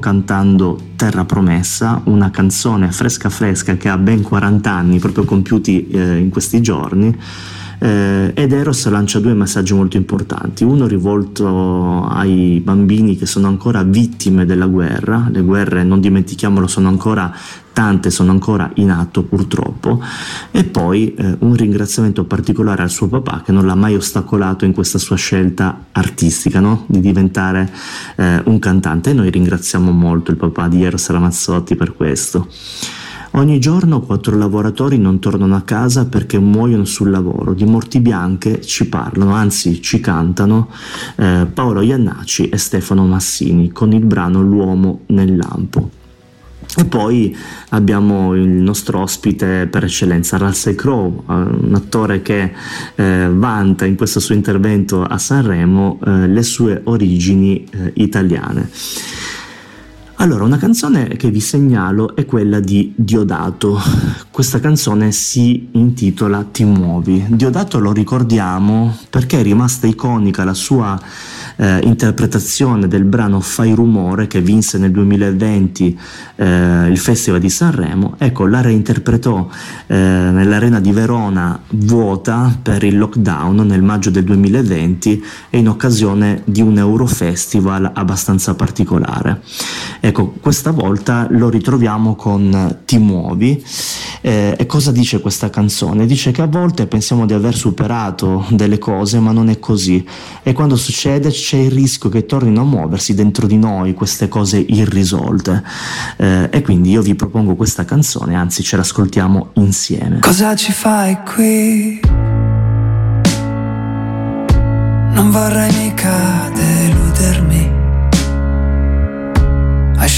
cantando Terra Promessa, una canzone fresca fresca che ha ben 40 anni, proprio compiuti eh, in questi giorni. Eh, ed Eros lancia due messaggi molto importanti, uno rivolto ai bambini che sono ancora vittime della guerra, le guerre non dimentichiamolo sono ancora tante sono ancora in atto purtroppo, e poi eh, un ringraziamento particolare al suo papà che non l'ha mai ostacolato in questa sua scelta artistica no? di diventare eh, un cantante e noi ringraziamo molto il papà di Eros Ramazzotti per questo. Ogni giorno quattro lavoratori non tornano a casa perché muoiono sul lavoro. Di morti bianche ci parlano, anzi ci cantano eh, Paolo Iannacci e Stefano Massini con il brano L'uomo nel lampo. E poi abbiamo il nostro ospite per eccellenza, Russell Crowe, eh, un attore che eh, vanta in questo suo intervento a Sanremo eh, le sue origini eh, italiane. Allora, una canzone che vi segnalo è quella di Diodato. Questa canzone si intitola Ti muovi. Diodato lo ricordiamo perché è rimasta iconica la sua eh, interpretazione del brano Fai rumore che vinse nel 2020 eh, il Festival di Sanremo, ecco la reinterpretò eh, nell'arena di Verona vuota per il lockdown nel maggio del 2020 e in occasione di un Eurofestival abbastanza particolare. Ecco, questa volta lo ritroviamo con Ti muovi eh, e cosa dice questa canzone? Dice che a volte pensiamo di aver superato delle cose ma non è così e quando succede c'è il rischio che tornino a muoversi dentro di noi queste cose irrisolte. Eh, e quindi io vi propongo questa canzone, anzi ce l'ascoltiamo insieme. Cosa ci fai qui? Non vorrei mica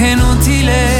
che inutile,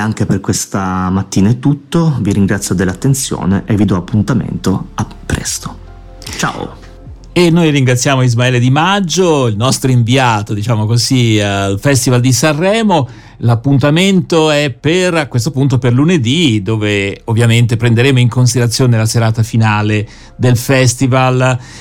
anche per questa mattina è tutto, vi ringrazio dell'attenzione e vi do appuntamento a presto. Ciao! E noi ringraziamo Ismaele Di Maggio, il nostro inviato, diciamo così, al Festival di Sanremo. L'appuntamento è per a questo punto per lunedì, dove ovviamente prenderemo in considerazione la serata finale del festival